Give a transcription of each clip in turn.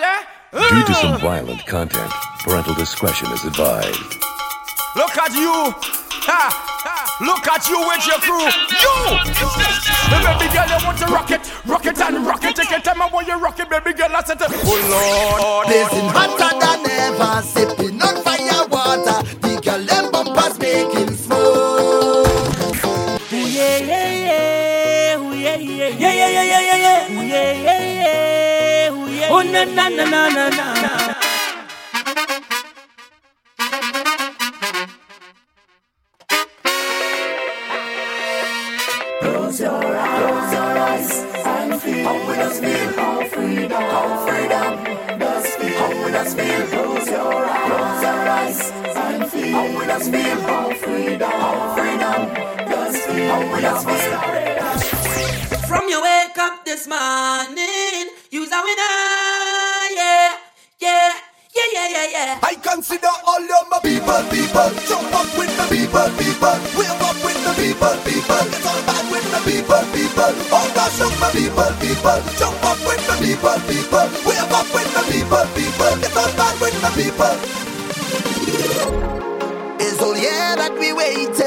Eh? Due to some mm. violent content, parental discretion is advised. Look at you. Ha, ha. Look at you with your crew. You! The baby girl, you want to rock it, rock it and rock it. Take your time, I want you rock it, baby girl. I said, Oh Lord. Blazing hotter than ever, sipping na na na na na. Close your eyes, close your eyes and feel how we just feel how freedom, how freedom does feel. How we just feel. Close your eyes, close your eyes and feel how we just feel how freedom, how freedom does feel. How we just feel. From you wake up this morning, you's a winner, yeah, yeah, yeah, yeah, yeah, yeah. I consider all of my people, people. Jump up with the people, people. Wave up with the people, people. Get on back with the people, people. Oh gosh, look my people, people. Jump up with the people, people. Wave up with the people, people. Get on back with the people. It's all yeah that we waited.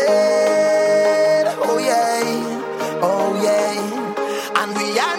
Oh yeah, oh yeah, and we anticipated.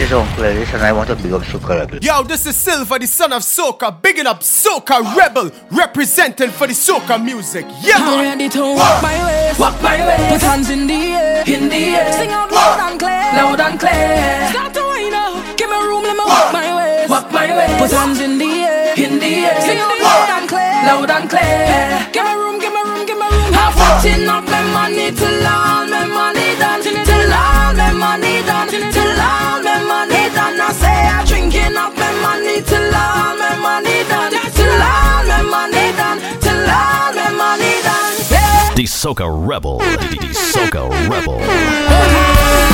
This is on playlist and I want to big up Soca Rebel. Yo, this is Silver, the son of Soca, bigging up Soca Rebel, representing for the Soca music. Yeah, I'm ready to walk my way, walk my way. Put hands in the air, in the air. Sing out loud and clear, loud and clear. Start to wind up, give me room, let me walk my ways, walk my ways. Put hands in the air, in the air. Sing out loud and clear, loud and clear. Give me room, give me room, give me room. Half watching up my money till all my money Soca Rebel. Soca Rebel.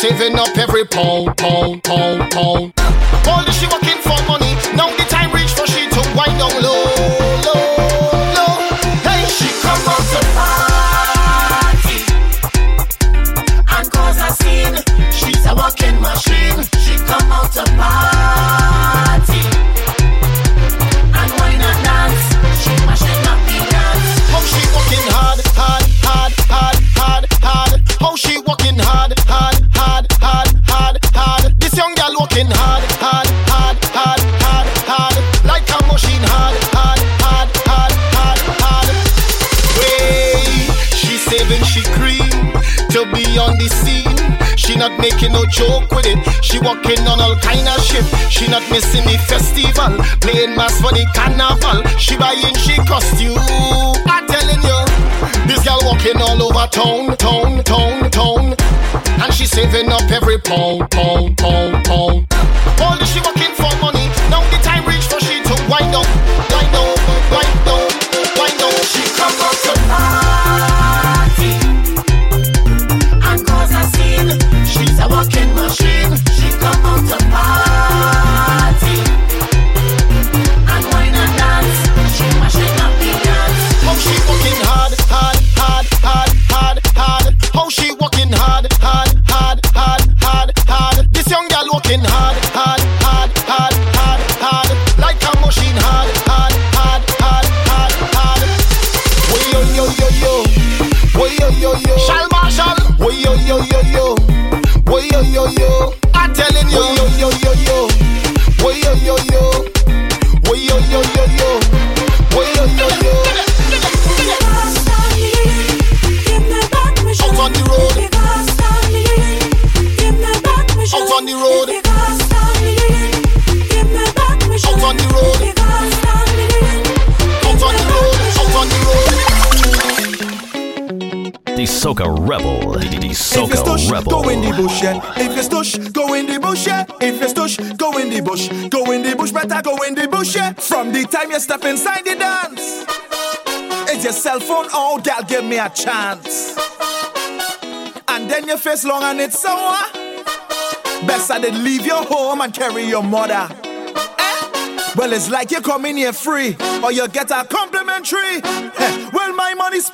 saving up every pound, pound, pound, pound. joke with it. She walking on all kind of shit. She not missing the festival, playing mass for the carnival. She buying she costume. I telling you, this girl walking all over town, town, town, town, and she saving up every pound, pound, pound, pound. All she walking for money. Now the time reach for she to wind up. Go in the bush, yeah. If you stush, go in the bush, yeah. If you stush, go in the bush. Go in the bush, better go in the bush, yeah. From the time you step inside the dance, it's your cell phone. Oh, girl, give me a chance. And then your face long and it's sour. Best I did leave your home and carry your mother. Eh? Well, it's like you come in here free, or you get a complimentary. Eh? Well, my money's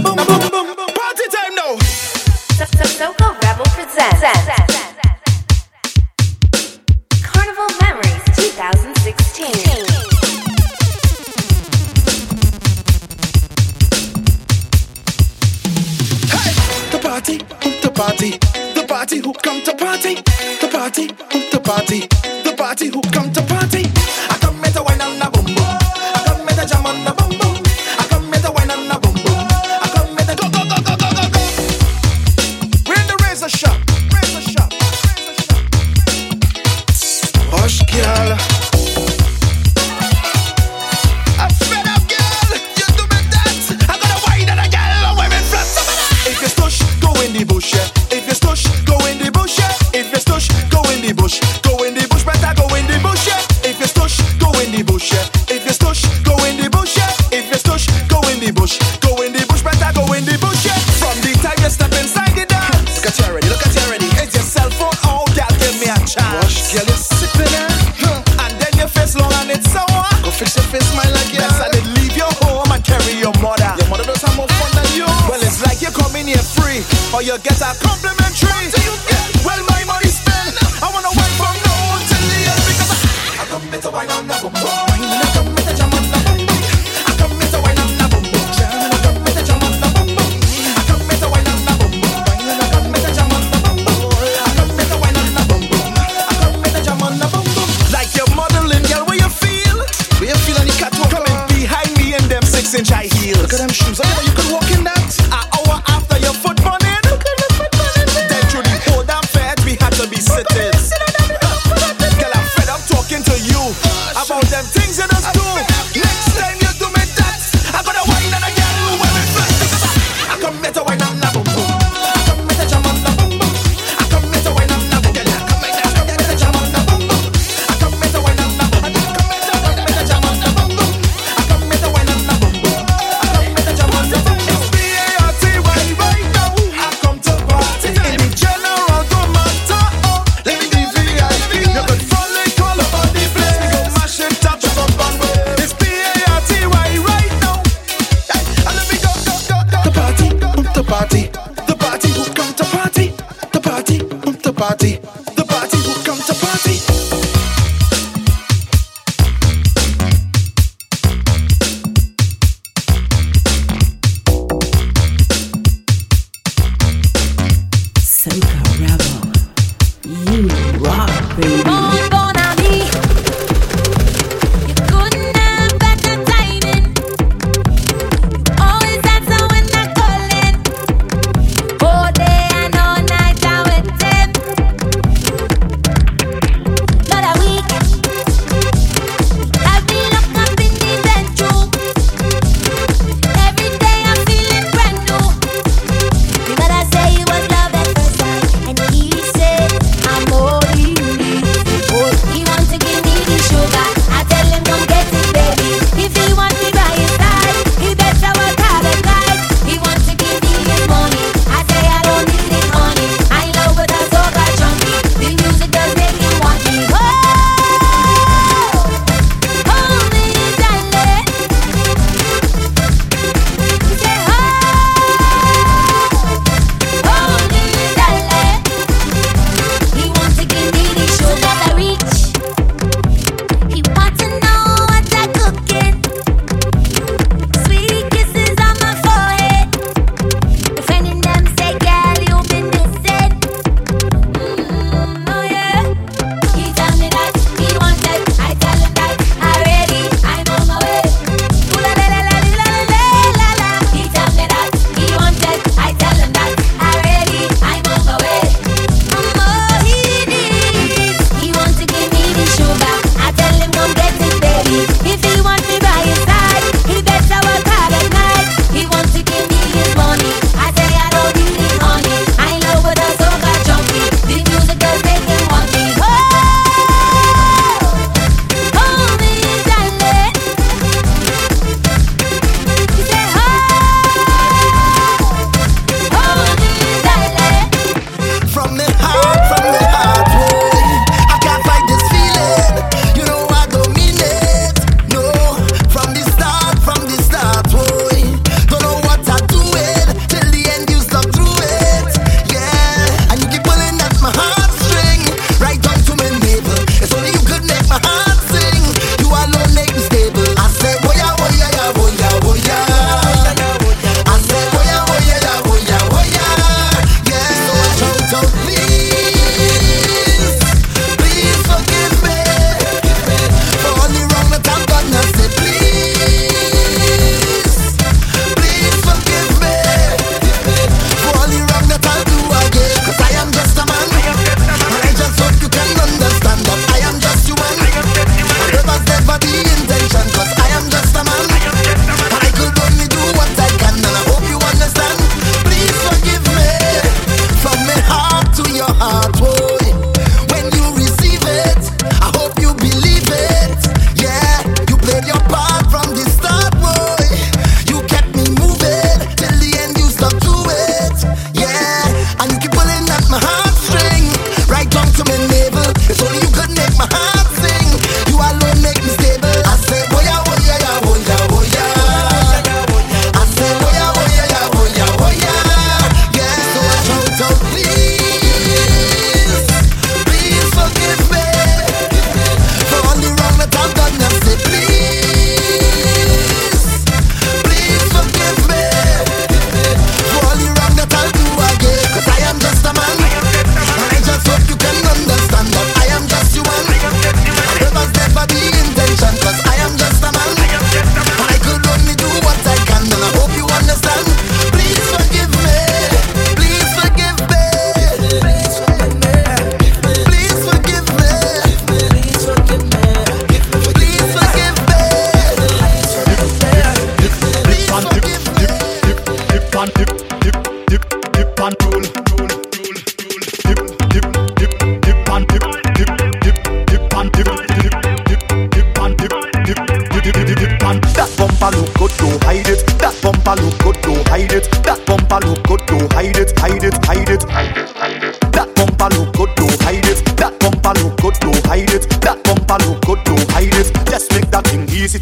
boom boom boom boom. Party time now. Soca Rebel presents Carnival Memories 2016. Hey, the party, the party, the party who come to party, the party, the party, the party who come to party.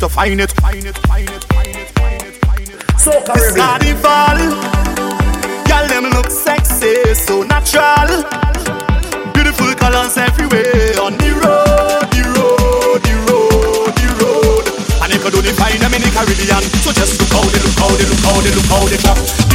To find it, find it, find it, find it, find it, find it. So it's carnival. Girl, them look sexy, so natural. Beautiful colors everywhere on the road, the road, the road, the road. And if you only find them in the Caribbean. So just look how they, look how they, look how they, look how they clap.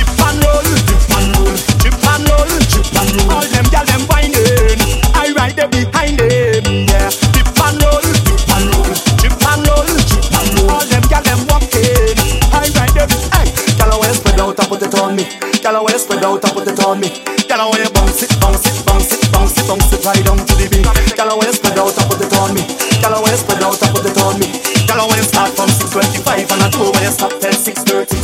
On me. Girl, I wanna bounce it, bounce it, bounce it, bounce it, bounce it right down to the beat. Girl, I wanna spread out and put it on me. Girl, I wanna spread out and put it on me. Girl, I wanna start from 6:25 and I go when you stop till 6:30.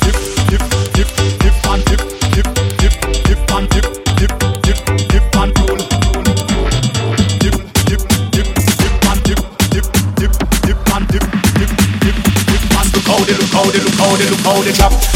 Dip, dip, dip, dip and dip, dip, dip, dip and dip, dip, dip, dip and roll. Dip, dip, dip, dip and dip, dip, dip, dip and dip, dip, dip, dip and look how they, look how they, look how they, look how they drop.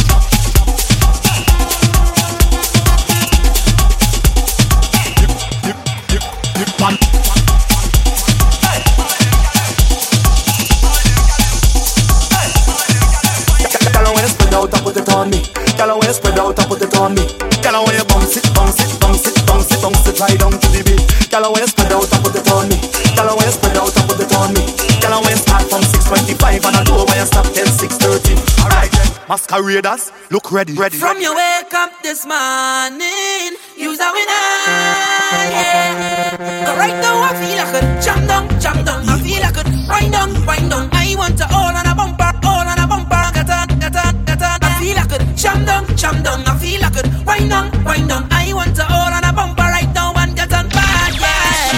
Masqueraders, look ready, ready. From your wake up this morning, you's a winner. Yeah. But right now I feel I could jump down, jump down. I feel I could wind down, wind down. I want to all on a bumper, all on a bumper. Get on, get on, get on. I feel I could jump down, jump down. I feel I could wind down, wind down. I want to all on a bumper right now and get on bad, yeah.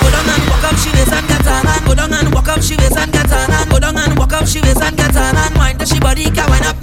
Go down and walk up, she waist and get on and go down and walk up, she waist and get on and go down and walk up, she waist and get on and wind till she body can wind up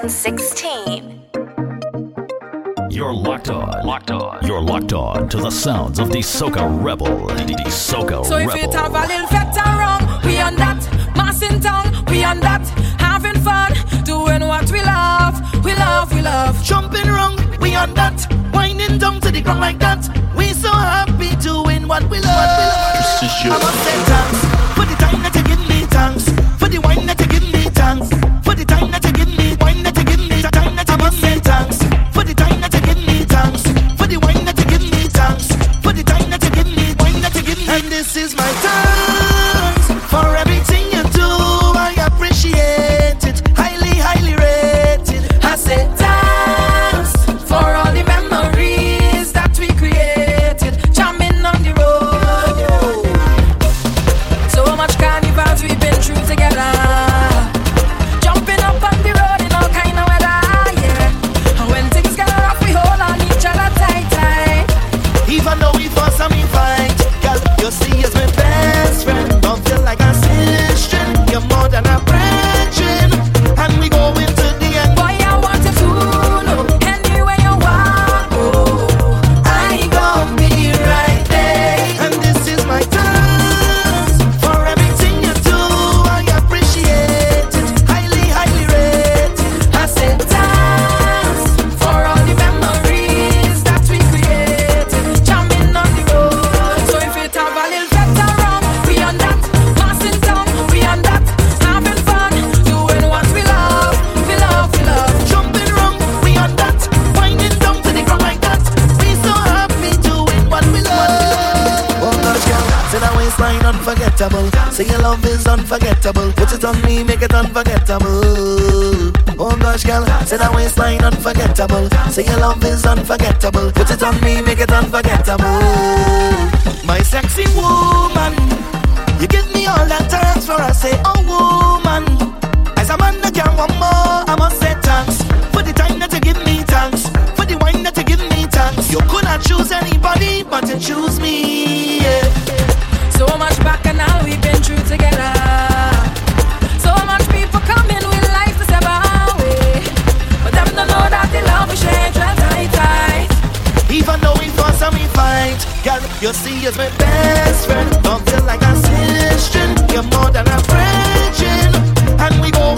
2016. You're locked on. Locked on. You're locked on to the sounds of the Soca Rebel. The Soca so Rebel. So if you have a little veteran, we on that. Massing town, we on that. Having fun, doing what we love. We love, we love. Jumping wrong, we on that. Winding down to the ground like that. We so happy doing what we love. This is your. You see, you're my best friend. Don't feel like a sister. You're more than a friend, and we both.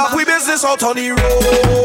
off we business out on the road.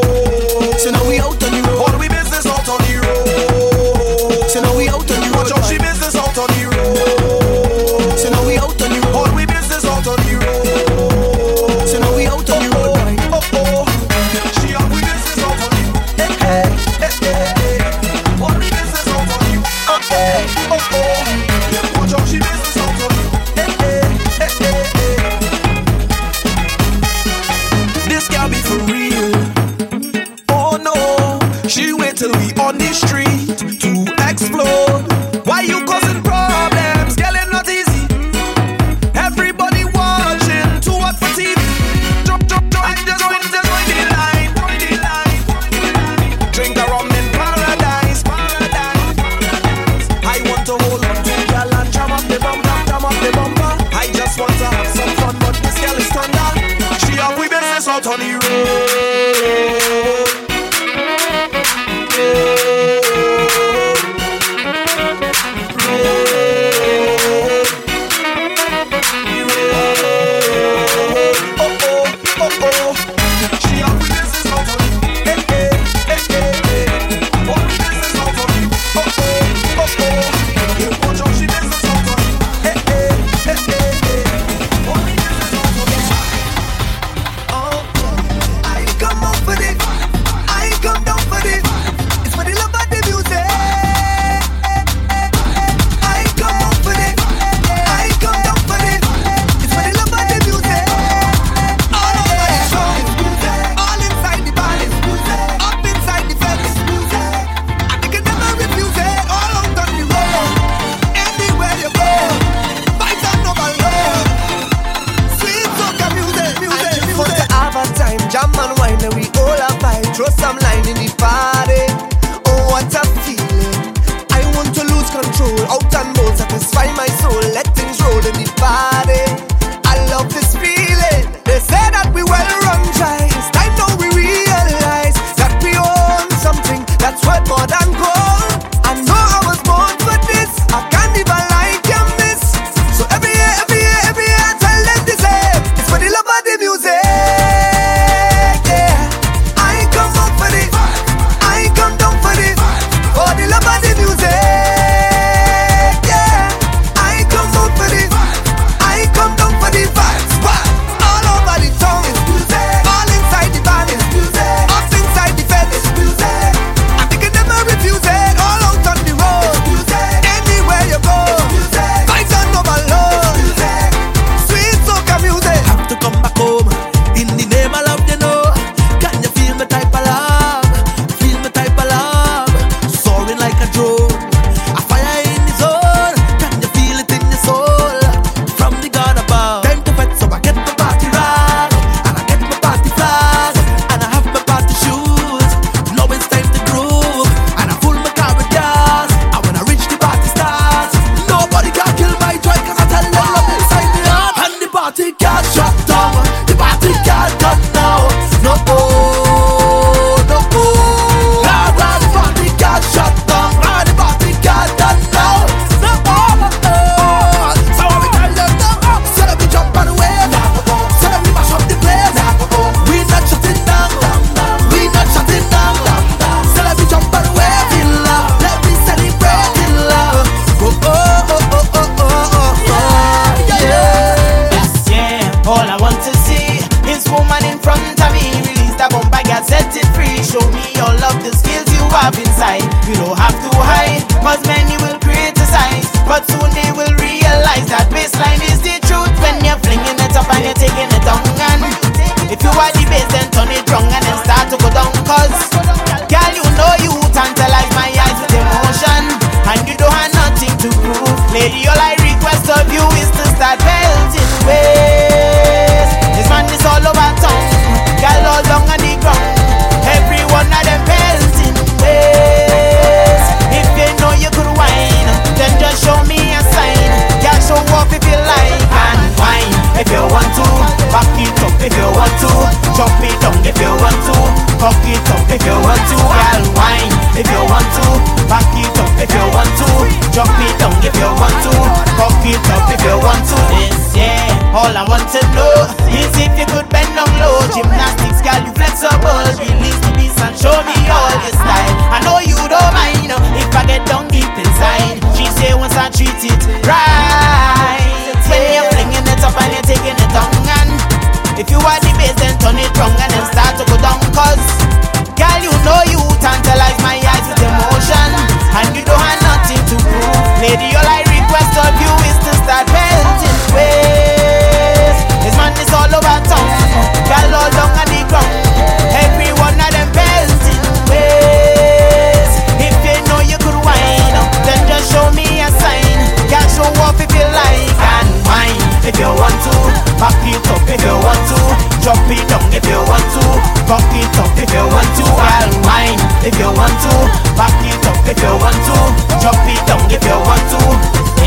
if you want to, back it up if you want to, jump it down if you want to, bump it up if you want to, I'll mine if you want to, back it up if you want to, jump it down if you want to.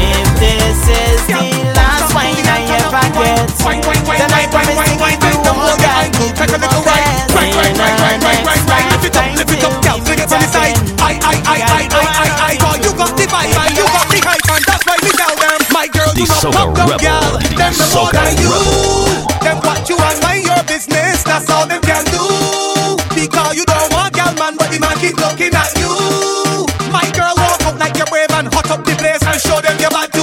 If this is the last wine I ever get, then I promise to give you all that good confess. Right, right, right, right, right, right, right, lift it up, lift it up, girl, bring it to the side. I, I, I, I, I, I, I, I, I, I, I, I, I, I, I, the soca rebel, gal, the soca rebel. Them what you want mind your business. That's all them can do. Because you don't want gal man, but the man keep looking at you. My girl walk out like you're brave and hot up the place and show them your body.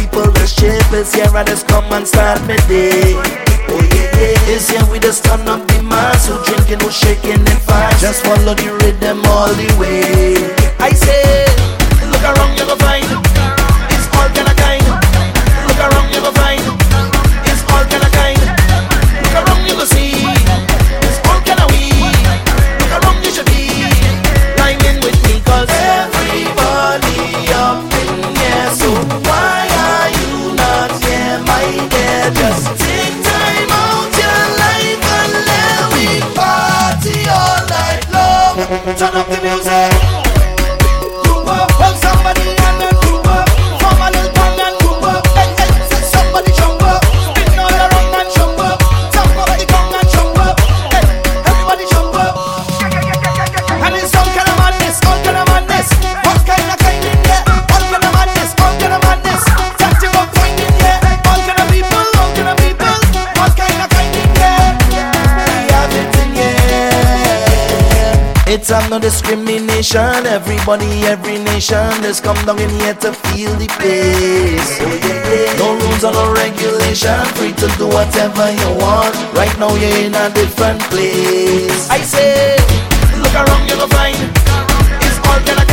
people just shapeless here I just come and start my day. Oh yeah, yeah. This year we just turn up the mass So drinking, no shaking and fast Just follow the rhythm all the way. I say, look around, you're gonna find no discrimination. Everybody, every nation, Just come down in here to feel the pace. No rules or no regulation, free to do whatever you want. Right now you're in a different place. I say, look around, you'll find it's all gonna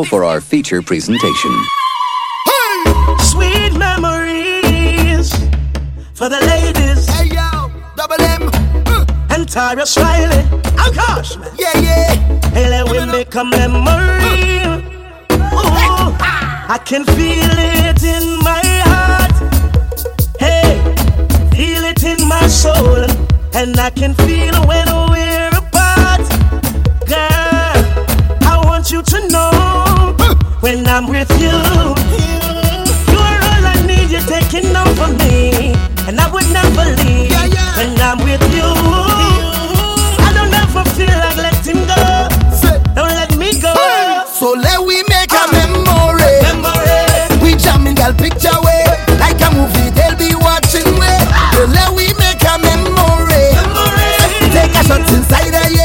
now for our feature presentation. Sweet memories for the ladies. Hey yo, double M. Uh. And Tarrus Riley. Oh gosh, man. Yeah, yeah. Hey, let make a memory. Uh. I can feel it in my heart. Hey, feel it in my soul. And I can feel it when we're apart. Girl, I want you to know when I'm with you. You're all I need, you're taking over me, and I would never leave yeah, yeah. when I'm with you. I don't ever feel like letting go. Don't let me go. So let we make a memory. memory. We jamming, girl, picture way like a movie. They'll be watching way. Ah. So let we make a memory. memory. Take a shot inside of you.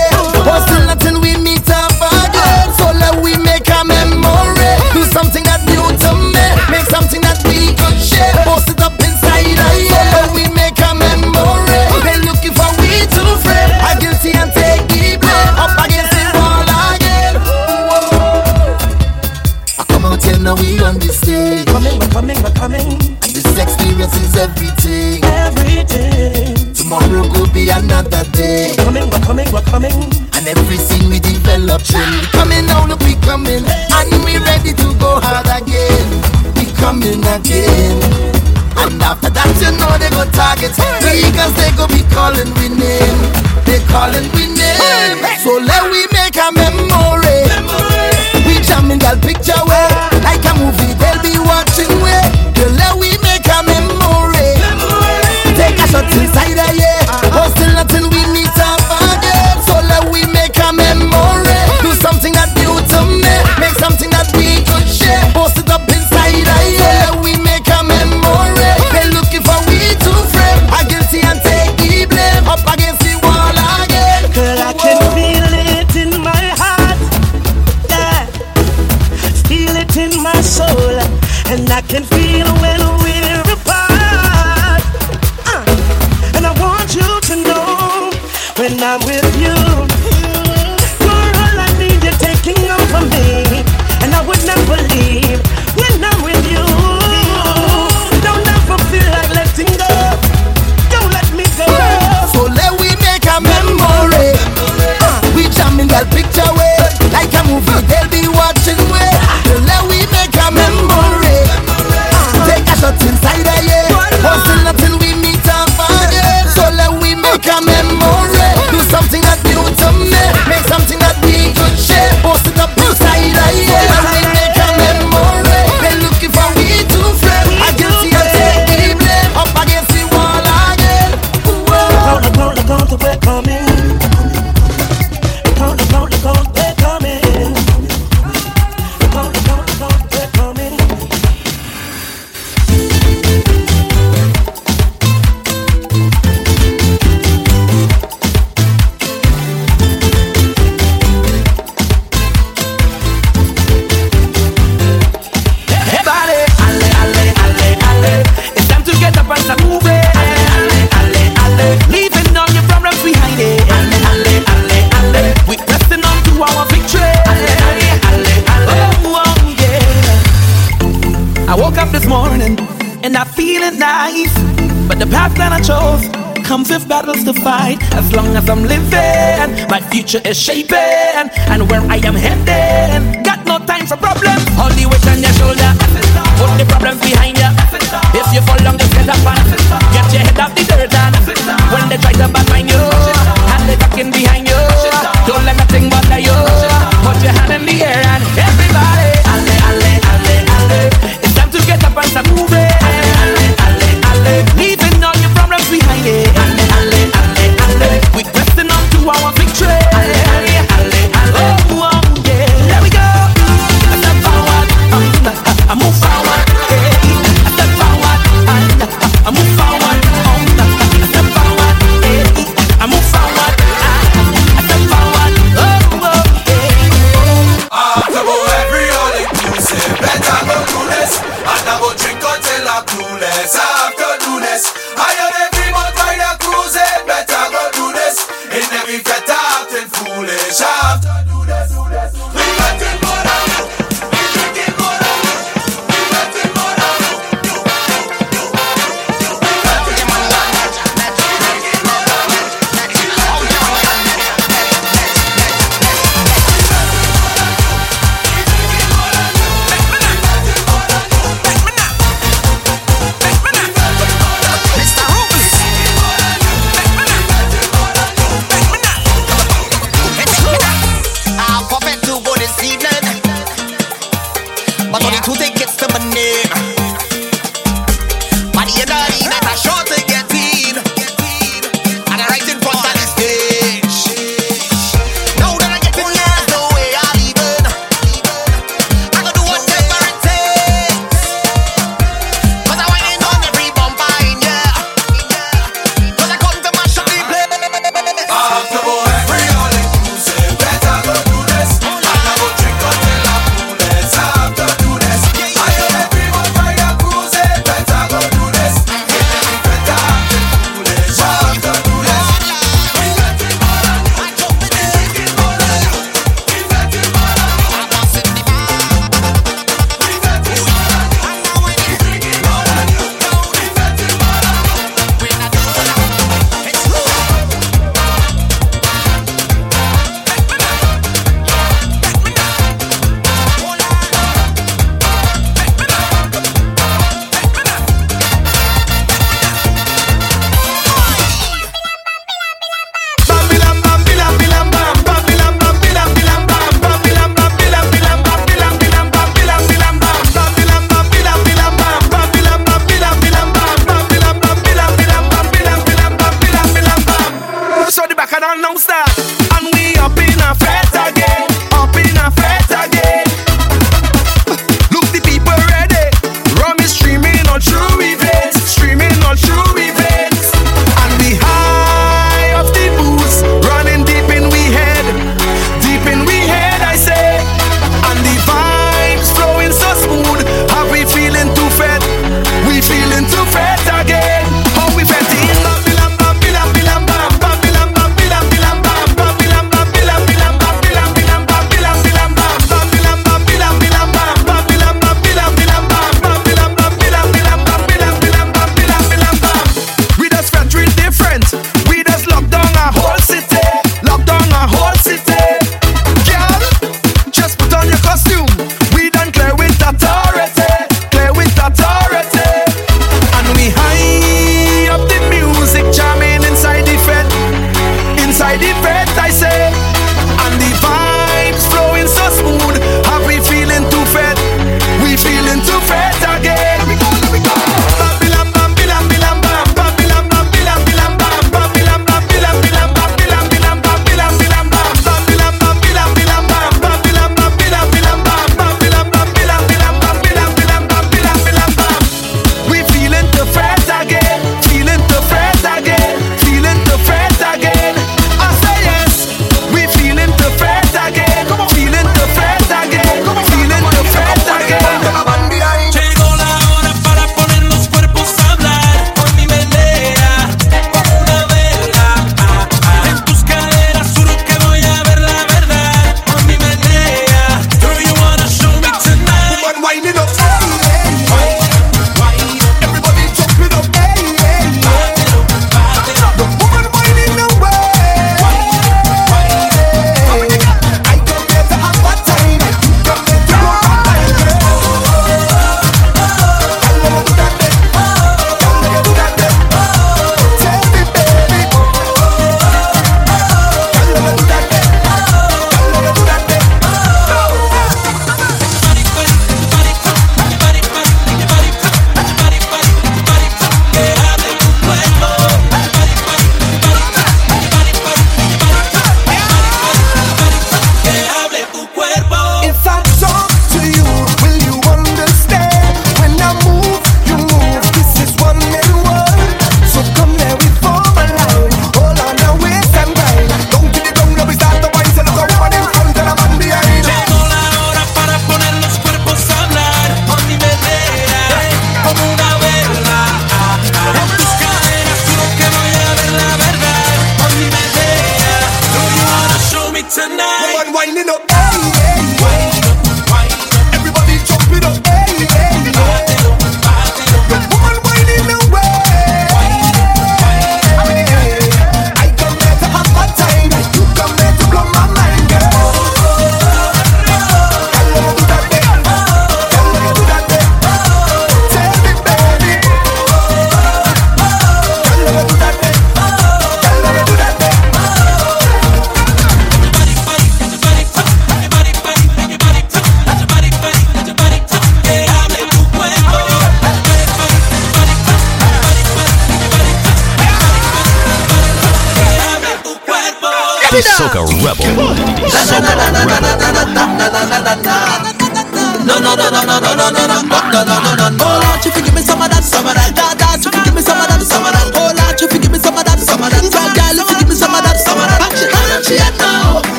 calling we name. They calling we name. So let culture shape. shaping.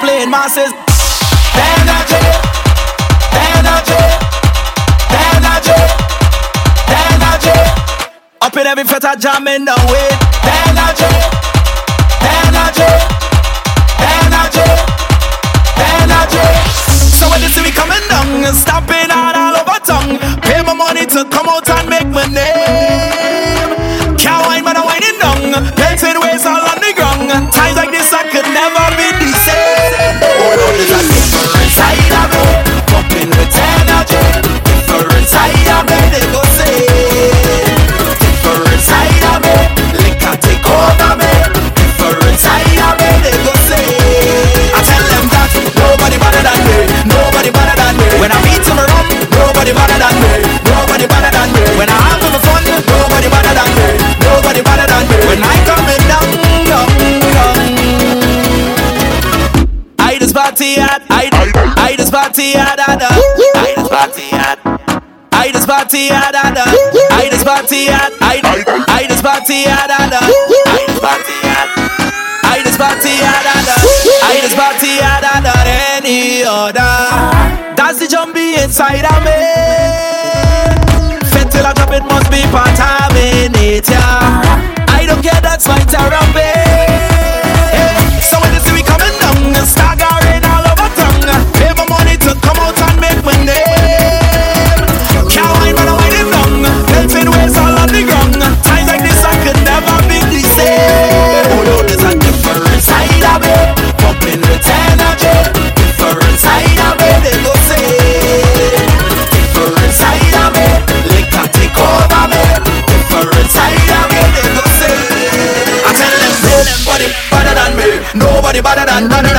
playing masses. Stand up, Jay. Stand up, Jay. Stand up, Jay. Stand up, Jay. Up in every fetter jam in the way. Stand up, Jay. Stand up, Jay. Stand up, Jay. Stand up, Jay. So when you see me coming down, stomping out all over tongue. Pay my money to come out and make my name. Can't wind man, I'm winding down. Dancing ways all on the ground. Times like this, I could never be. party ah, harder than. I this party hard. I I this party ah, harder than. I this party hard. I this party harder than. I this party harder than any other. That's the jumpy inside of me. Fentanyl drop it must be part of me yeah. I don't care. That's my therapy. body better than better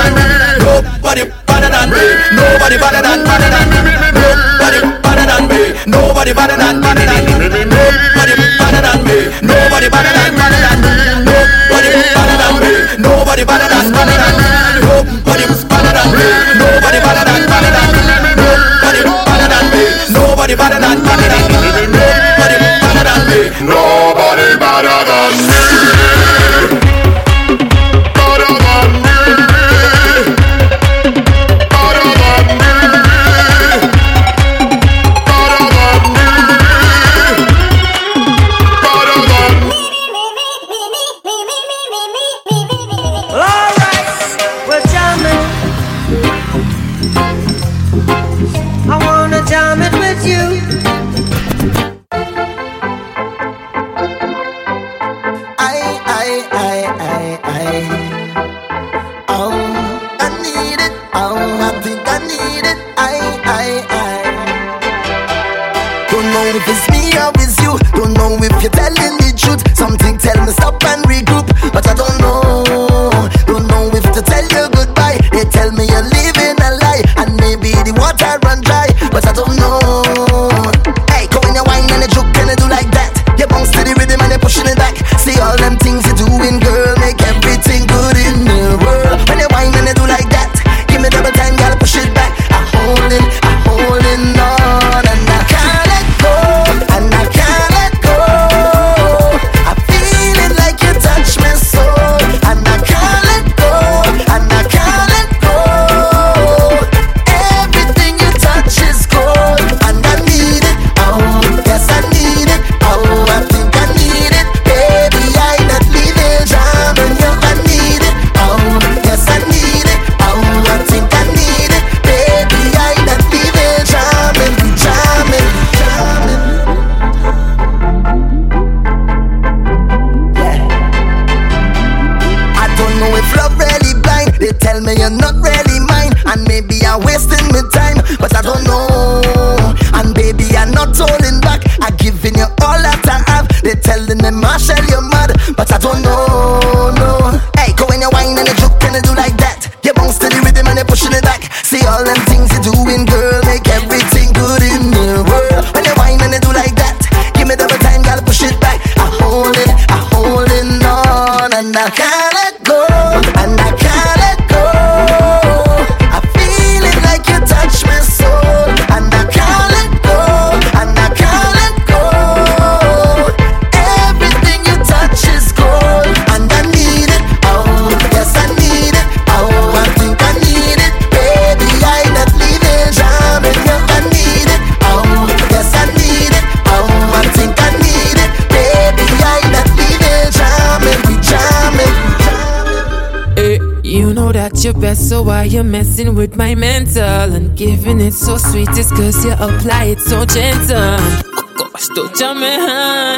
so why you messing with my mental and giving it so sweet? It's cause you apply it so gentle. Oh gosh, don't jam me, huh?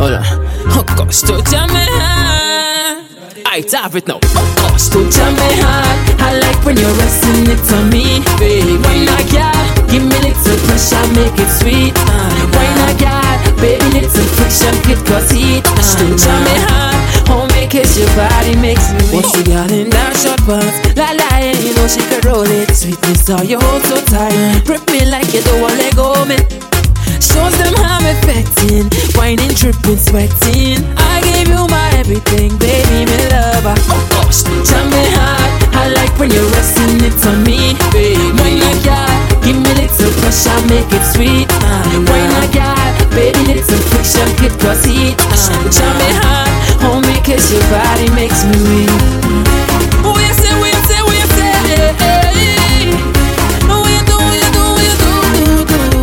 Hold on. Oh gosh, don't jam me, huh? I have it now. Oh gosh, don't jam me, huh? I like when you're resting it on me, baby. Why not, girl? Give me little pressure, make it sweet. Uh, why not, girl? Baby, little friction, kid cause heat. Uh, don't jam me, huh? Make it your body makes me weak. What's the girl in that short pants? La la, yeah, you know she could roll it. Sweetness, how you hold so tight. Grip me like you don't want let go, man. Shows them how I'm affecting. Whining, dripping, sweating. I gave you my everything, baby, me lover. Oh gosh, jam me hard. I like when you're resting it on me, baby. Why not, girl? Give me a little pressure, make it sweet. Uh, why not, girl? Baby, little friction, kid cause heat. Uh, jam me hard. Make it your body makes me weak. Do, do, do, do, do. Do, do, do.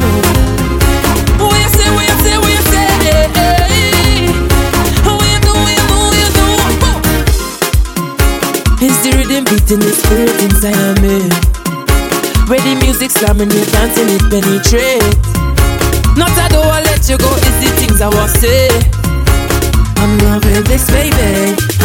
It's the rhythm beating the spirit inside of me. Where the dancing, it penetrates. Not I don't wanna let you go, it's the things I want to say. I'm loving this, baby.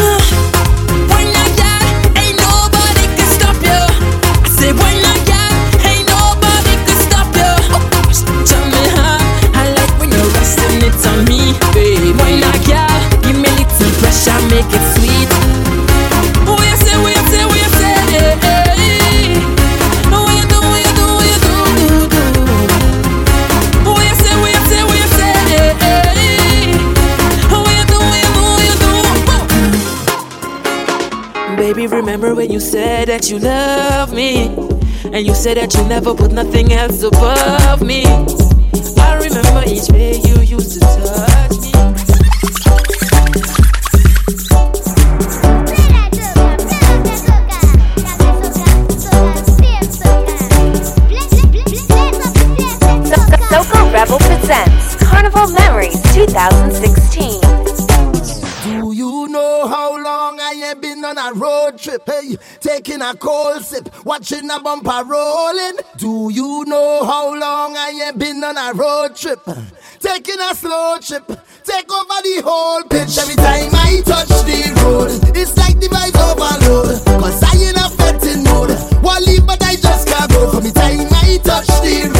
Said that you love me? And you said that you never put nothing else above me. I remember each you used to touch me. Soca Rebel presents Carnival Memories 2016. Taking a cold sip, watching a bumper rolling. Do you know how long I have been on a road trip? Taking a slow trip, take over the whole pitch. Every time I touch the road, it's like the vibes overload. Cause I in a fetting mode. Leave, but I just can't go. The time I touch the road,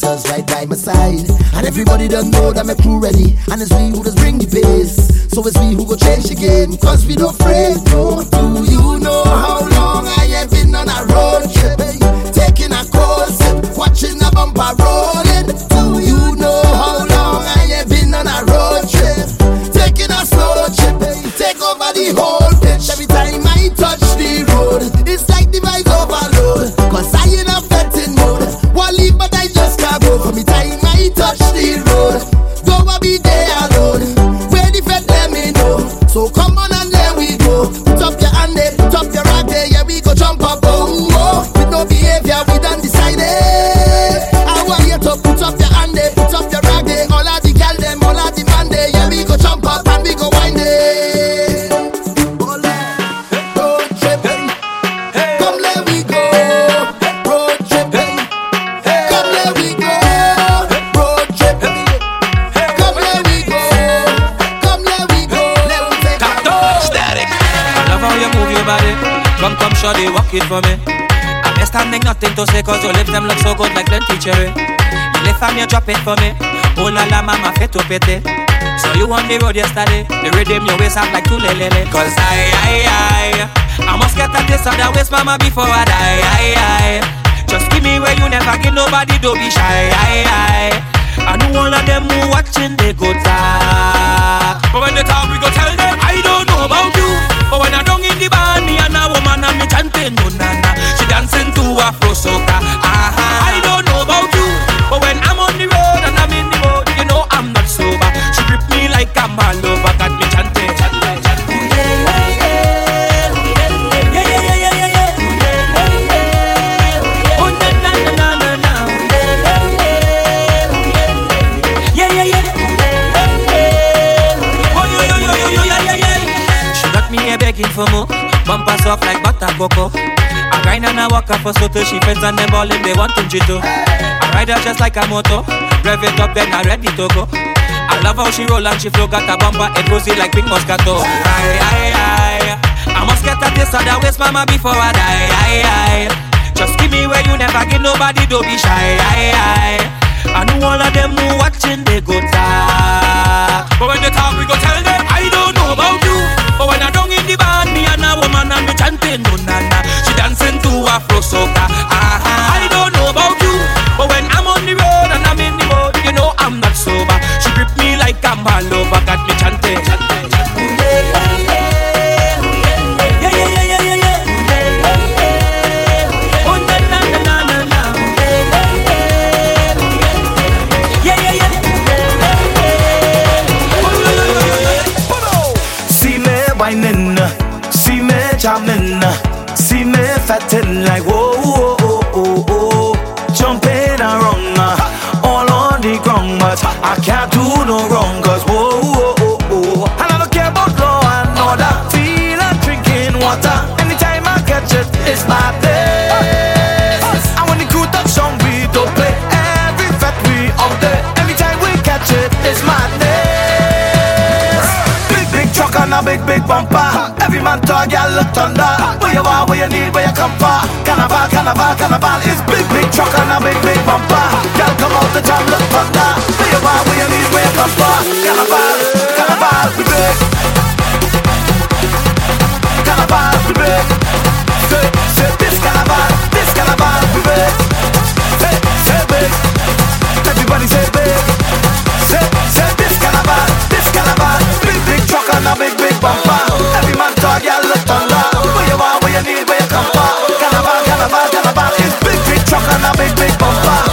The right by my side. And everybody done know that my crew ready. And it's we who just bring the bass. So it's we who go change the game. Cause we don't afraid, no. Do you know how long I walk it for me. I'm just standing nothing to say cause your lips them look so good like plenty cherry. Eh. You lift and you drop it for me. Oh la la mama fit to pity. So you on the road yesterday. The rhythm your waist up like two lele. Cause I, I, I, I must get a taste of that waist mama before I die. I, I. Just give me where you never give nobody, don't be shy. I, I. I know all of them who watching they go talk. But when they talk, we go tell them I don't know about you. But when I don't in the band, me and a woman and me chanting Afro soca. Aha. I don't know about you. But when I'm on the road and I'm in the mood, you know I'm not sober. She grip me like I'm all over, got me chanting. begging for more. Bumper soft like butter cocoa. I grind and I walk up for so till she friends and them ballin' they want to jito. I ride her just like a moto. Rev it up then I ready to go. I love how she roll and she flow. Got a bumper and rosy like pink moscato. Aye, aye, aye. I must get a taste of that waist mama before I die. Aye, aye. Just give me where you never give nobody, don't be shy. Aye, aye. I know all of them who watching, they go talk. But when they talk, we go tell them, I don't know about you. But when I don't in the band, me and a woman and me chanting, no na na. She dancing to Afro soca. Aha. Bumper. Every man talk, y'all look thunder. Where you are, where you need, where you come for. Carnival, carnival, carnival is big, big truck and a big, big bumper. Y'all come out the jam, look thunder. Where you are, where you need, where you come for. Carnival, carnival, we big. Where you you need, where you come is big, big truck and a big, big bumper.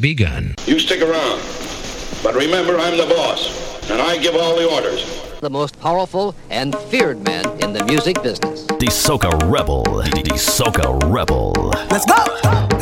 begun. You stick around, but remember I'm the boss, and I give all the orders. The most powerful and feared man in the music business. The Soca Rebel. The Soca Rebel. Let's go!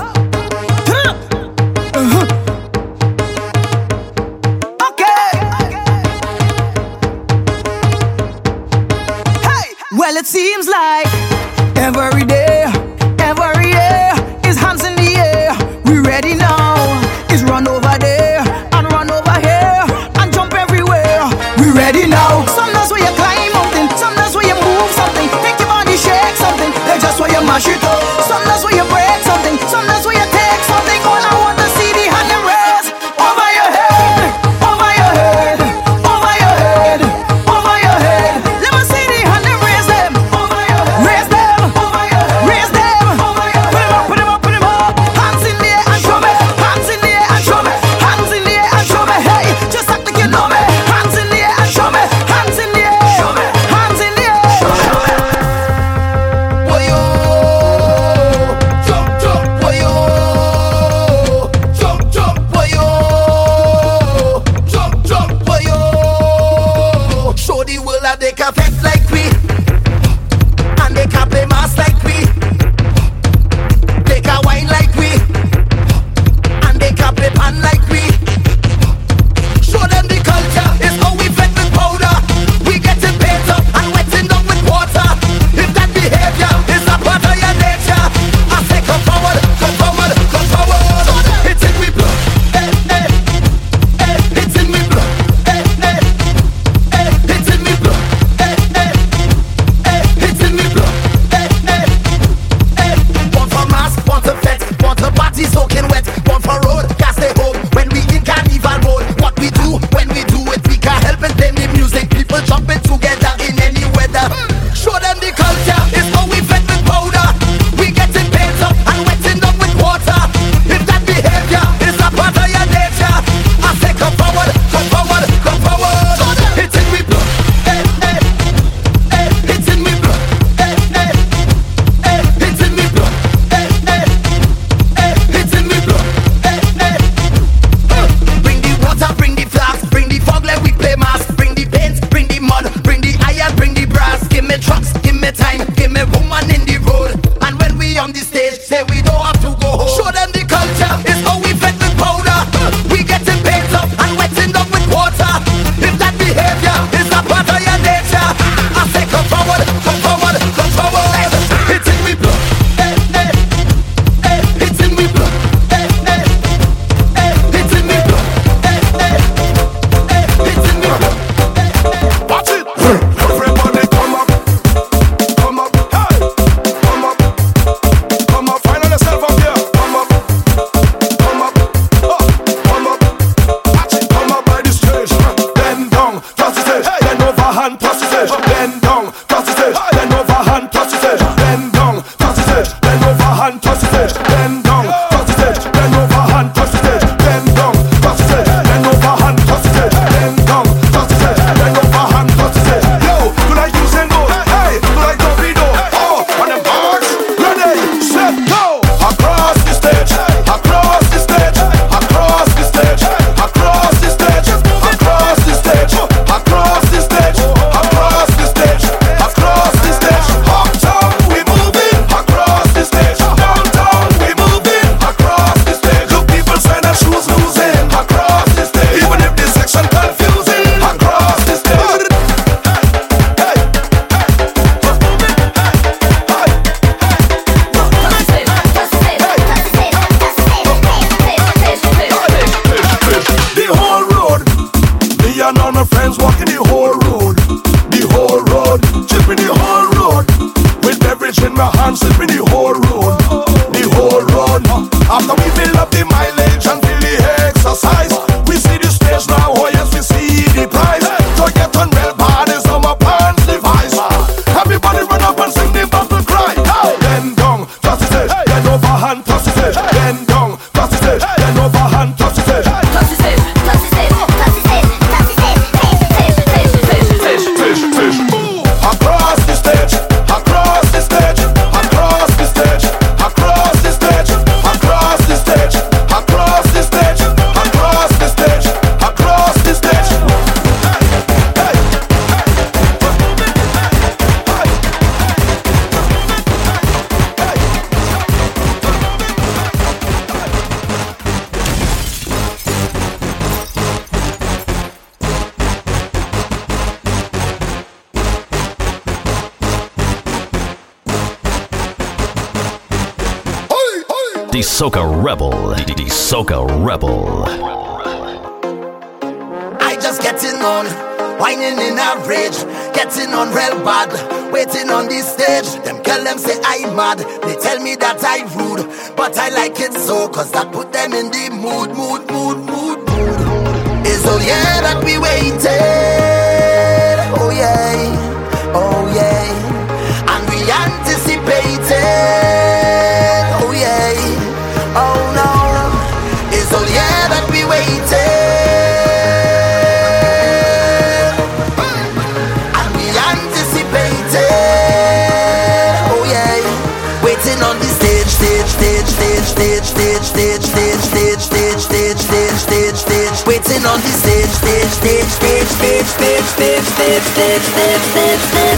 The Soca Rebel. The Soca Rebel. I just getting on, whining in a rage, getting on real bad, waiting on this stage. Them girl them say I'm mad, they tell me that I rude, but I like it so, cause that put them in the mood, mood, mood, mood, mood. It's all yeah that we waited, oh yeah, oh yeah. This. This. This. This. dip.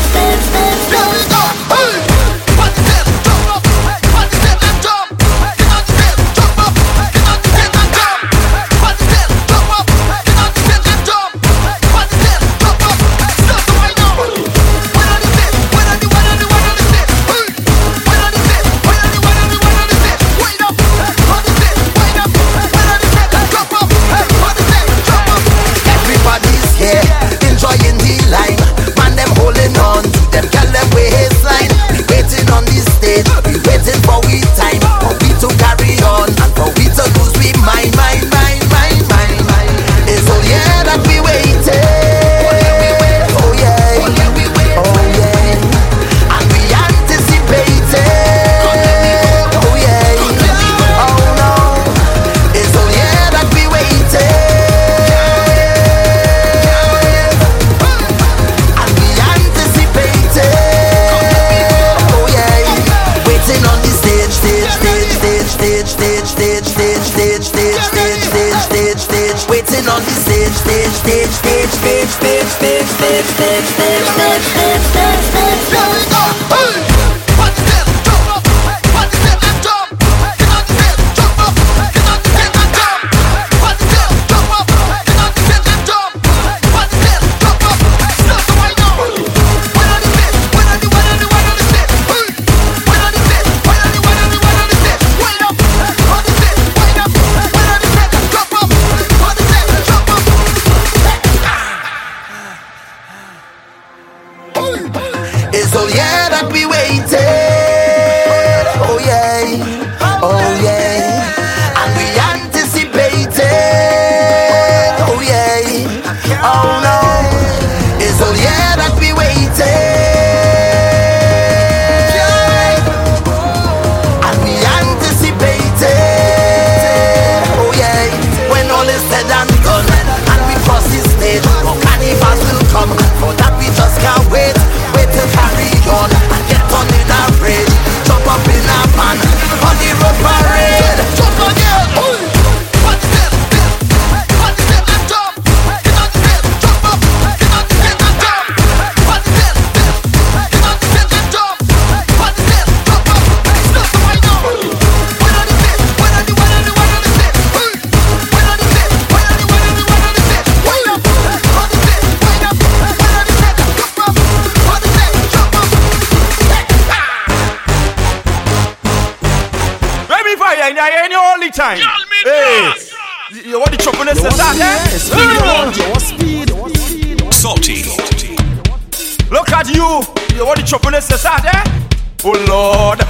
you what the troubleness is out there? Eh? Oh Lord,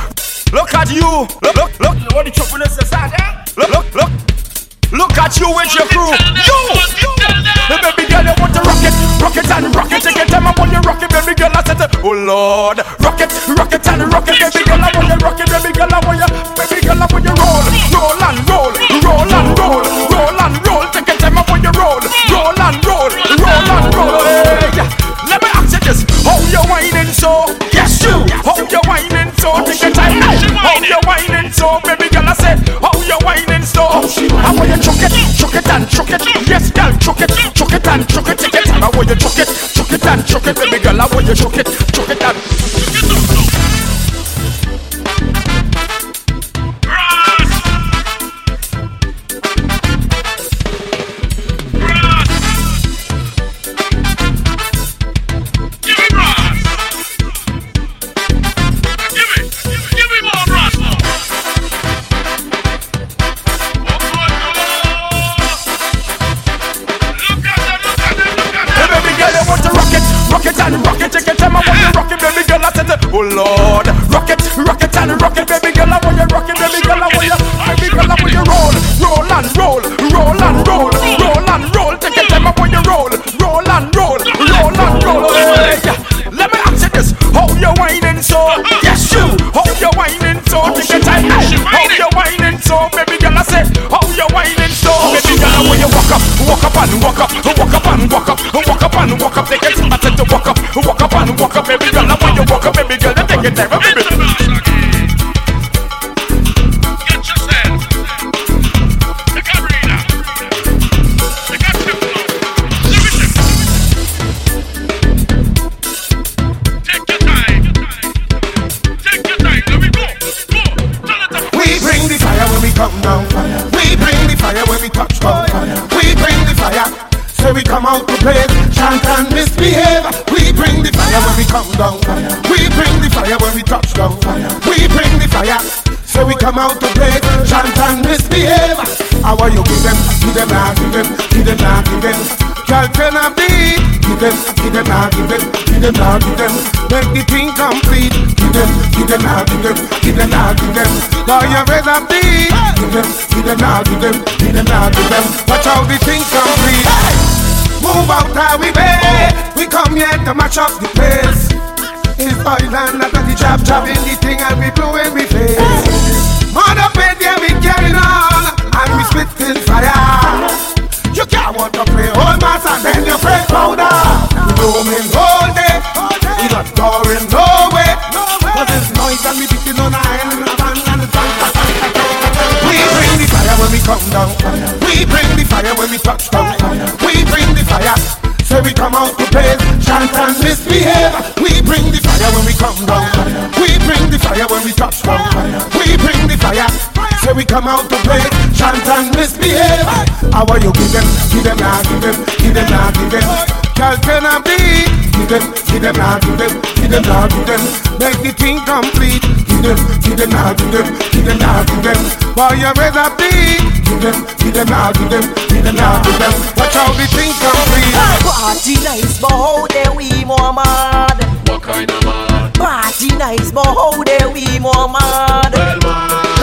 look at you. Look, look, look what the troubleness is out there? Eh? Look, look, look. Look at you with your crew. You, you. The baby girl, you want to rock it, rock it and rock it You get I want you rock it, baby girl. I said, Oh Lord, rock it, rock it and rock it Baby girl, I want you rock it, baby girl, I want you, baby girl, I want you roll, roll and roll. so, take your time. How you whining so, baby girl, I said, how you whining so? How are you chuck it, chuck it and chuck it? Yes, girl, chuck it, chuck it and chuck it. Take your time, how you chuck it, chuck it and chuck it, baby girl, how you chuck it, chuck it and. girl, I said, oh Lord, rocket, rocket and rocket, baby girl, I want you rock it, baby girl, I want you, baby girl, I want you roll, roll and roll, roll and roll, roll and roll, take your time, I want you roll, roll and roll, roll and roll. Yeah. Let me ask you this, how you whining so? Yes you, how you whining so? Take your time, how you whining so, baby. I say, how you whining so? Baby girl, when you walk up, walk up and walk up, walk up and walk up, walk up and walk up. They get started to walk up, walk up and walk up. Baby girl, when you walk up, baby girl, they take get there. Come out to play, chant and misbehave. How are you give them, give them, nah, give them, give them, nah, give them. Girl, can I be? Give them, give them, nah, give them, give them, nah, give them. Make the thing complete. Give them, give them, nah, give them, give them, nah, give them. Now you rather be? Give them, give them, nah, give them, give them, nah, give them. Watch how the thing complete. Move out how we way. We come here to match up the place. It's oil and not the job, job in the thing and we blowing we face. Bed, yeah, we carrying on and we spitting fire. You can't want to play old mass and then you play powder. We roaming all day, we not going nowhere. But this noise and we beating on the island and band. We bring the fire when we come down. We bring the fire when we touch down. We bring the fire. Say we come out to play, chant and misbehave. We bring the fire when we come down. We bring the fire when we touch down. We come out to play, chant and misbehave. How are you give them, give them, nah, give them, give them, nah, give them. Girl, can I be? Give them, give them, nah, give them, give them, nah, give them. Make the thing complete. Give them, give them, nah, give them, give them, nah, give them. Boy, you rather be? Give them, give them, nah, give them, give them, nah, give them. Watch how the thing complete. Party nice, but how they we more mad? What kind of man? Party nice, but how they we more mad?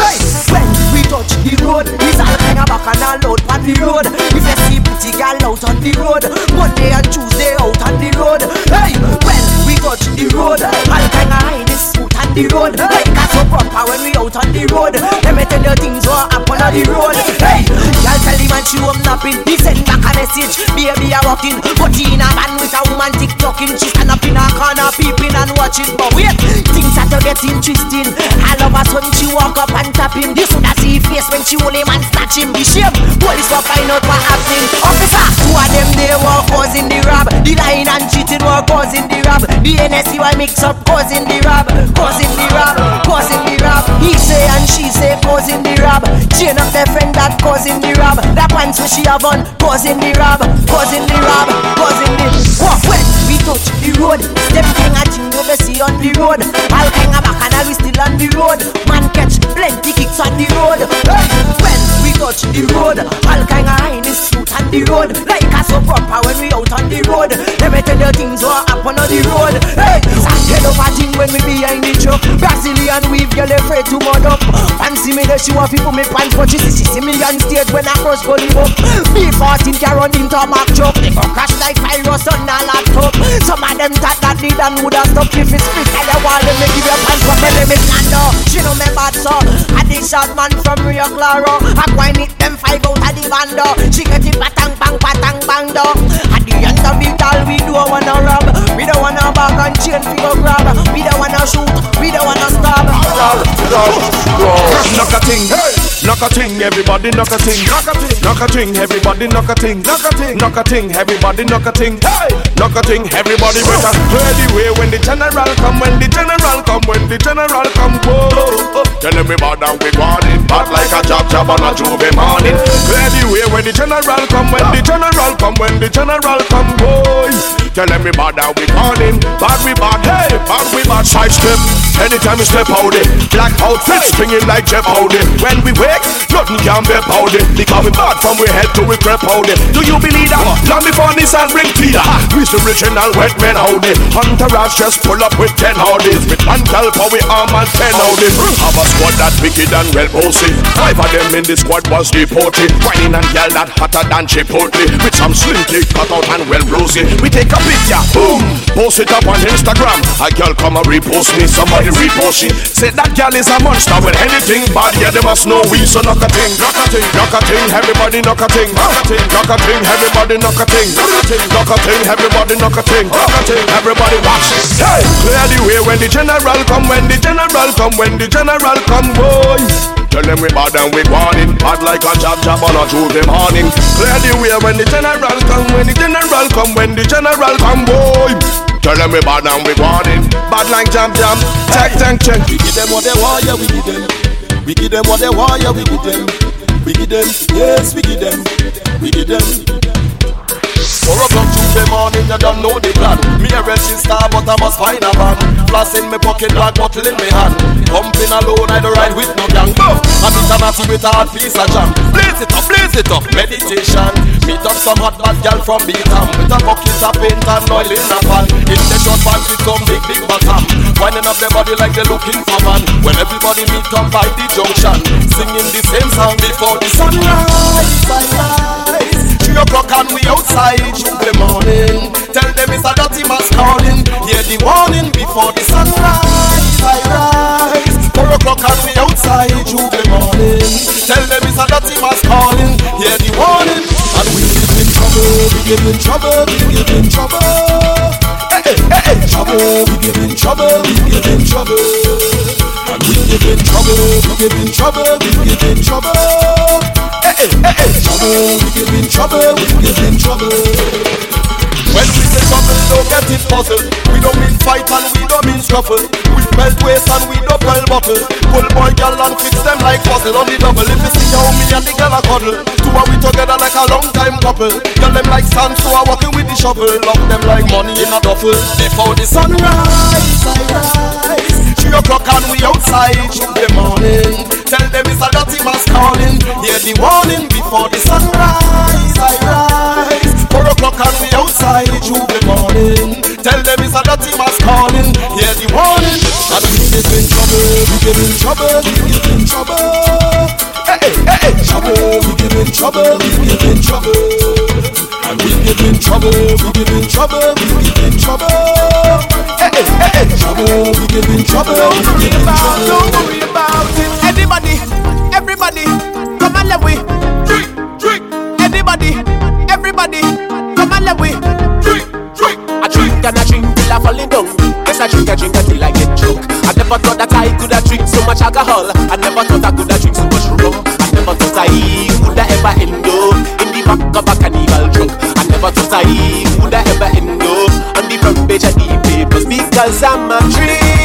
Hey, when we touch the road, it's all kind of back and all out on the road. If you see pretty girl out on the road, Monday and Tuesday out on the road. Hey, when we touch the road, all kind of highness on the road. Like a so proper when we out on the road. Let me tell you things what happen on the road. Hey, girl tell him and she home napping. He send back a message, baby I walking, but he in a van with a woman TikToking. She stand up in a corner peeping and watching. But wait, things start to get interesting. All of a sudden she walk up and tap him. You shoulda see his face when she him and snatch him. Be shame. Police will find out what happening. Officer, two of them they were causing the rob. The lying and cheating were causing the rob. The NSC were mix up causing the rob, causing the rob, causing the rob. He say and she say causing the rob. Chain up their friend that causing the rob. That pants where she have on causing the rob, causing the rob, causing the. What when we touch the road, them thing a thing we see on the road. All kind of back and all we still on the road. Man catch plenty kicks on the road. Hey, when touch the road, all kind of highness suit on the road. Like a so proper when we out on the road. Let me tell you things what happen on the road. Hey, a thing when we behind the truck. Brazilian weave, girl afraid to mud up. Fancy me the shoe off, people me pants, but she see see me on stage when I cross go live up. B14 can run into a Mack truck. They go crash like virus on a laptop. Some of them thought that did and would have stopped if it's free. Tell you wall, let me give you pants, but me let me stand up. She know me bad so. I the short man from Rio Claro. I grind it them five out of the bando. She get it patang bang patang bang do. At the end of it all, we don't wanna rob. We don't wanna bag and chain fi go grab. We don't wanna shoot. We don't wanna stab. Knock a ting, knock a ting, everybody knock a ting, knock a ting, knock a ting, everybody knock a ting, knock a ting, knock a ting, everybody knock a ting, hey, knock a ting, everybody better clear the way. When the general come, when the general come, when the general come, whoa. Tell them we bad and we in, bad like a jab jab on a J'ouvert morning. Clear the way when the general come, when the general come, when the general come, boy. Tell them we bad and we gone bad we bad, hey, bad we bad. Side step, anytime we step out it, black outfit springing like Jeff Howdy. When we wake, nothing can be powder. Because we bad from we head to we howdy. Do you believe that? Long before this and bring Peter. We the original wet men howdy. Entourage just pull up with ten howdies. With gal for we arm and ten howdy. Have a squad that wicked and well posted. Five of them in the squad was deported. Whining and yell that hotter than Chipotle. With some slim cut out and well rosy. We take a ya, boom. Post it up on Instagram. A girl come and repost me, somebody repost she. Say that girl is a monster with anything bad. Yeah, they must know we so knock a thing, knock a thing, knock a thing. Everybody knock a thing, knock a thing, knock a thing. Everybody knock a thing, knock a thing, knock a thing. Everybody knock a thing, knock a thing. Everybody watch. Hey, clear the way when the general come, when the general come, when the general come, boy. Tell them we bad and we warning Bad like a jab jab on a Tuesday morning Clear the way when the general come When the general come When the general come boy Tell them we bad and we warning Bad like jam jam Check check check We give them what they want, yeah we give them We give them what they want, yeah we give them. We give them, yes we give them. We give them Four o'clock Tuesday morning, you don't know the plan. Me a register, but I must find a van. Flash in my pocket, black bottle in my hand. Pumping alone, I don't ride with no gang. Oh, I'm international with a hard piece of jam. Blaze it up, blaze it up, meditation. Meet up some hot bad girl from Beatam with a bucket of paint and oil in a pan. In the short pants with some big big bottom. Winding up their body like they're looking for man. When everybody meet up by the junction, singing the same song before the sunrise. sunrise. Three o'clock and we outside Tuesday morning. Tell them it's a dirty mass calling. Hear the warning before the sunrise. I rise. Four o'clock and we outside Tuesday morning. Tell them it's a dirty mass calling. Hear the warning. And we give in trouble. We give in trouble. We give in trouble. Hey, hey, hey. Trouble. We give in trouble. We give in trouble. And we give in trouble. We give in trouble. We give in trouble. Trouble. We give in trouble. We give in trouble. When we say trouble, don't get it puzzled. We don't mean fight and we don't mean scuffle. We belt waist and we don't bell buckle. Pull boy gal and fix them like puzzle on the double. If you see how me and the gal a cuddle, two are we together like a long time couple. Girl them like sand, so I walking with the shovel. Lock them like money in a duffel. Before the sunrise, I rise. Three o'clock and we outside Tuesday morning. Tell them it's a dirty mass calling. Hear the warning before the sunrise. I rise. Four o'clock and we outside Tuesday morning. Tell them it's a dirty mass calling. Hear the warning. And we get in trouble. We get in trouble. We get in trouble. Hey, hey, hey. Trouble. We get in trouble. We get in trouble. And we get in trouble. We get in trouble. We get in trouble. Hey, hey, hey. Trouble. We get in trouble. Don't worry about, don't worry about it. Anybody, everybody, come and let we drink, drink. Anybody, everybody, come and let we drink, drink. I drink and I drink till I falling down. Yes, I drink, I drink until I get drunk. I never thought that I could have drink so much alcohol. I never thought I could have drink so much rum. I never thought I would have ever end up in the back of a carnival drunk. I never thought I would have ever end up on the front page of the papers because I'm a drinker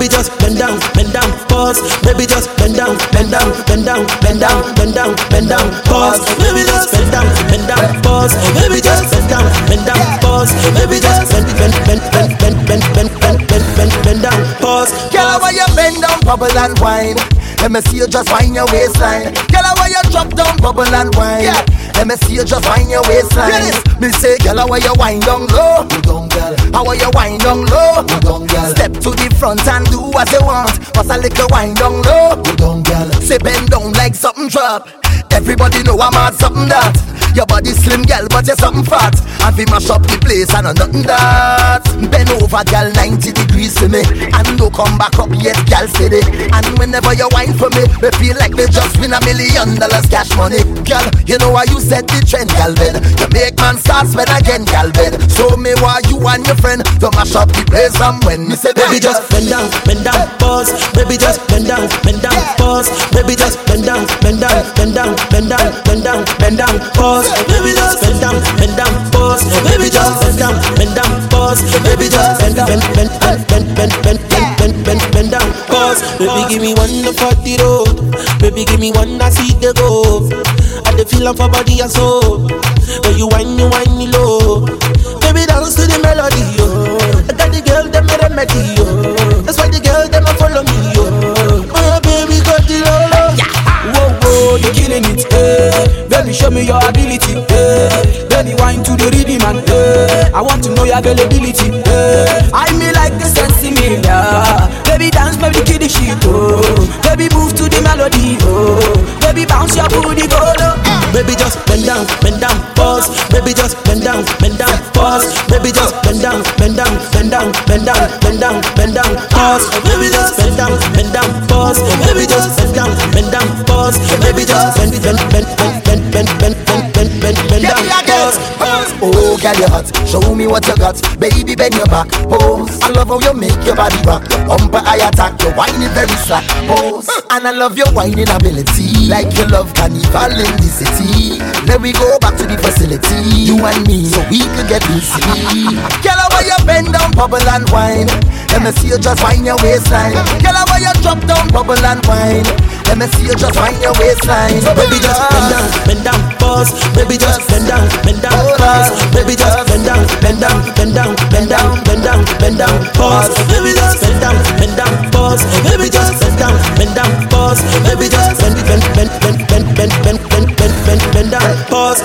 Baby just bend down, bend down, pause. Baby just bend down, bend down, bend down, bend down, bend down, bend down, pause. Baby just bend down, bend down, pause. Baby just bend down, bend down, pause. Baby just bend, bend, bend, bend, bend, bend, bend, bend, bend, bend, down, pause. Girl, why you bend down, bubble and wine? Let me see you just wind your waistline. Girl, why you drop down, bubble and wine? Yeah. Let me see you just wind your waistline. Yes. Me say, girl, why you wind down low? Go down, girl. How are you wind down low? Go down, girl. Step to the front and do what you want. Pass a little wind down low. Go down, girl. Say bend down like something drop. Everybody know I'm at something that. Your body slim, girl, but you're something fat. And we mash up the place, and nothing that. Bend over, girl, 90 degrees to me. And don't come back up yet, girl, steady. And whenever you whine for me, we feel like we just win a million dollars cash money. Girl, you know why you set the trend, girl, bed. You make man start spend again, girl, bed. Show me why you and your friend to mash up the place, and when me say, Baby, just bend down, bend down, pause. Baby, just bend down, bend down, pause. Baby, just bend down, bend down, bend down, bend down, bend down, bend down, pause. Oh, baby, just bend down, bend down, pause. Oh, baby, just bend down, bend down, pause. Oh, baby, just bend, bend, bend, bend, bend, bend, bend, bend, bend, bend, bend down, pause. Baby, give me one to for the road. Baby, give me one that see the go. I the feel for body and soul. When you whine, you whine me low. Baby, show me your ability, eh. Baby, wine to the rhythm and eh. I want to know your availability, eh. I me like the sinsemilla. Baby, dance, baby, kill the shit, oh. Baby, move to the melody, oh. Baby, bounce your booty, go low. Baby, just bend down, bend down, pause. Baby, just bend down, bend down, pause. Baby, just bend down, bend down, bend down, bend down, bend down, bend down, pause. Baby, just bend down, bend down, pause. Baby, just bend down, bend down, pause. Baby, just bend, bend, bend, bend, bend, bend, Oh, girl, you hot. Show me what you got. Baby, bend your back. Pose. I love how you make your body rock. Your bumper, I attack. Your is very slack. Pose. And I love your whining ability. Like you love carnival in the city. Then we go back to the facility. You and me, so we could get busy. Girl, how you bend down, bubble and wine. Let me see you just wind your waistline. Girl, how you drop down, bubble and wine. Let me see you just wind your waistline. Baby, just bend down, bend down, pause. Baby, just bend down, bend down, pause pause. Baby just bend down, bend down, bend down, bend down, bend down, bend down, pause. Baby just bend down, bend down, pause. Baby just bend down, bend down, pause. Baby just bend, bend, bend, bend, bend, bend, bend, bend, bend, bend, bend down, pause.